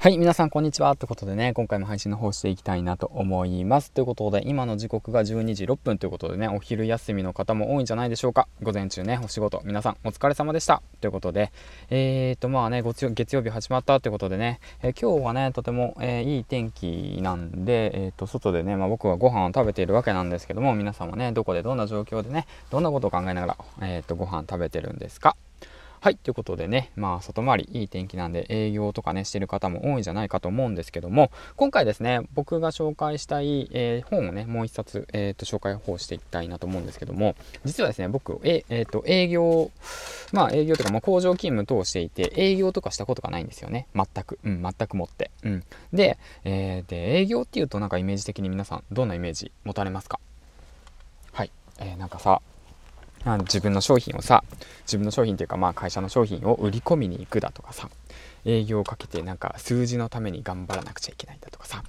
はい、皆さんこんにちは。ということでね、今回も配信の方していきたいなと思います。ということで、今の時刻が12時6分ということでね、お昼休みの方も多いんじゃないでしょうか。午前中ね、お仕事、皆さんお疲れ様でした。ということで、えーと、まあね、月曜日始まったということでね、えー、今日はね、とても、えー、いい天気なんで、えーと、外でね、まあ、僕はご飯を食べているわけなんですけども、皆さんはね、どこでどんな状況でね、どんなことを考えながら、えーと、ご飯食べてるんですかはい、ということでね、まあ、外回りいい天気なんで営業とかね、してる方も多いんじゃないかと思うんですけども、今回ですね、僕が紹介したい、えー、本をね、もう一冊、えー、と紹介法していきたいなと思うんですけども、実はですね、僕、ええー、と営業、まあ営業とか、まあ、工場勤務通していて、営業とかしたことがないんですよね。全く。うん、全くもって。うん。で、えー、で、営業っていうとなんかイメージ的に皆さん、どんなイメージ持たれますか？はい。えー、なんかさ、自分の商品をさ自分の商品というかまあ会社の商品を売り込みに行くだとかさ営業をかけてなんか数字のために頑張らなくちゃいけないだとかさ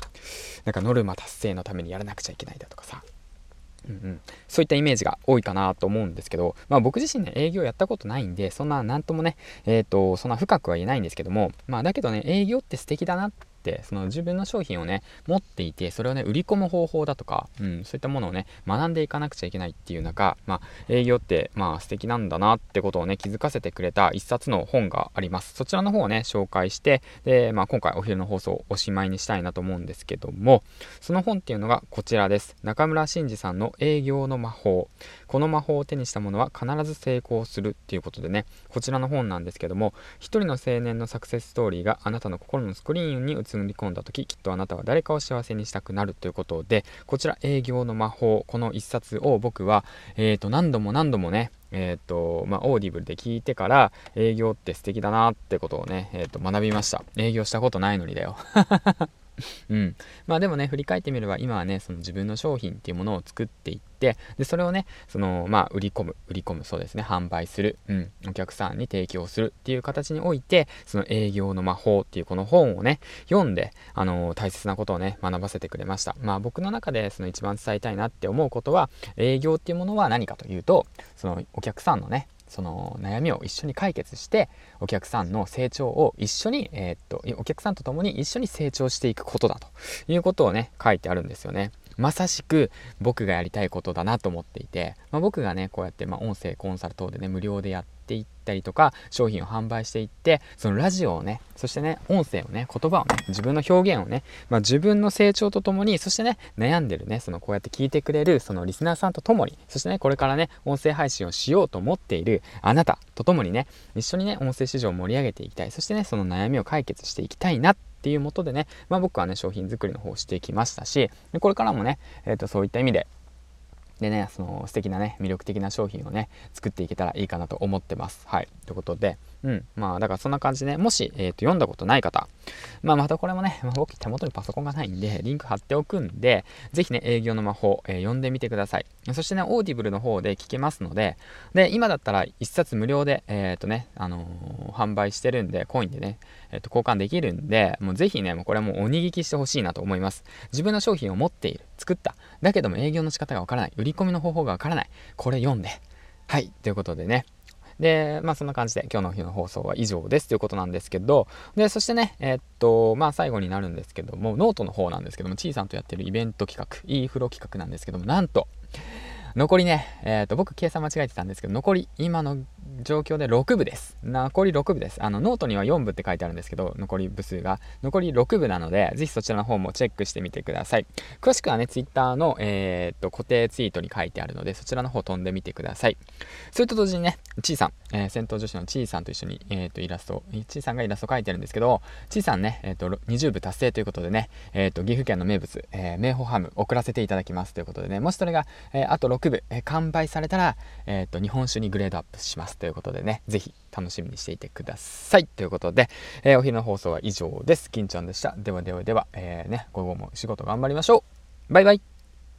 なんかノルマ達成のためにやらなくちゃいけないだとかさうんうん、そういったイメージが多いかなと思うんですけど、まあ、僕自身ね営業やったことないんでそんな何ともねえっ、ー、とそんな深くは言えないんですけどもまあだけどね営業って素敵だなっってその自分の商品をね持っていてそれをね売り込む方法だとか、うん、そういったものをね学んでいかなくちゃいけないっていう中、まあ、営業ってまあ素敵なんだなってことをね気づかせてくれた一冊の本があります。そちらの方をね紹介してで、まあ、今回お昼の放送をおしまいにしたいなと思うんですけどもその本っていうのがこちらです。中村真司さんの営業の魔法。この魔法を手にした者は必ず成功するっていうことでねこちらの本なんですけども一人の青年のサクセスストーリーがあなたの心のスクリーンに映映り込んだ時きっとあなたは誰かを幸せにしたくなるということでこちら営業の魔法この一冊を僕は、えー、と何度も何度もねえっ、ー、とまあ、オーディブルで聞いてから営業って素敵だなってことをね、えー、と学びました。営業したことないのにだよ。うん。まあでもね、振り返ってみれば、今はね、その自分の商品っていうものを作っていって、で、それをね、その、まあ、売り込む、売り込む、そうですね、販売する、うん、お客さんに提供するっていう形において、その営業の魔法っていうこの本をね、読んで、あのー、大切なことをね、学ばせてくれました。まあ僕の中で、その一番伝えたいなって思うことは、営業っていうものは何かというと、そのお客さんのね、その悩みを一緒に解決してお客さんの成長を一緒に、えー、っとお客さんと共に一緒に成長していくことだということをね書いてあるんですよね。まさしく僕がやりたいことだなと思っていて、まあ、僕がねこうやって、ま、音声コンサル等でね無料でやってていったりとか商品を販売していってそのラジオをねそしてね音声をね言葉をね自分の表現をね、まあ、自分の成長とともにそしてね悩んでるねそのこうやって聞いてくれるそのリスナーさんと共にそしてねこれからね音声配信をしようと思っているあなたと共にね一緒にね音声市場を盛り上げていきたいそしてねその悩みを解決していきたいなってっていうもとでね、まあ、僕はね商品作りの方をしてきましたしこれからもね、えー、とそういった意味ででね、その素敵なね、魅力的な商品をね、作っていけたらいいかなと思ってます。はい。ということで、うん。まあ、だからそんな感じで、ねもし、えっ、ー、と、読んだことない方、まあ、またこれもね、まあ、僕手元にパソコンがないんで、リンク貼っておくんで、ぜひね、営業の魔法、えー、読んでみてください。そしてね、オーディブルの方で聞けますので、で、今だったら1冊無料で、えっ、ー、とね、あの、販売してるんで、コインでね、えっ、と、交換できるんで、もうぜひね、もうこれはもう鬼聞きしてほしいなと思います。自分の商品を持っている、作った。だけども営業の仕方がわからない。売り込みの方法がわからない。これ読んで。はい。ということでね、で、まあそんな感じで今日の日の放送は以上ですということなんですけど、で、そしてね、えー、っと、まあ最後になるんですけども、ノートの方なんですけども、ちいさんとやってるイベント企画、e フロ企画なんですけども、なんと、残りね、えっ、と、僕計算間違えてたんですけど、残り今の状況で6部です。残り6部です。あの、ノートには4部って書いてあるんですけど、残り部数が。残り6部なので、ぜひそちらの方もチェックしてみてください。詳しくはね、Twitter の、えー、っと、固定ツイートに書いてあるので、そちらの方飛んでみてください。それと同時にね、ちいさん、えー、銭湯女子のちいさんと一緒に、えー、っと、イラスト、ちいさんがイラスト描いてるんですけど、ちいさんね、えっと、20部達成ということでね、えっと、岐阜県の名物、えー、名宝ハム送らせていただきますということでね、もしそれが、えあと6部、え完売されたら、えっと、日本酒にグレードアップしますますということでね、ぜひ楽しみにしていてください。ということで、えー、お昼の放送は以上です。金ちゃんでした。ではではでは、えー、ね、午後も仕事頑張りましょう。バイバイ。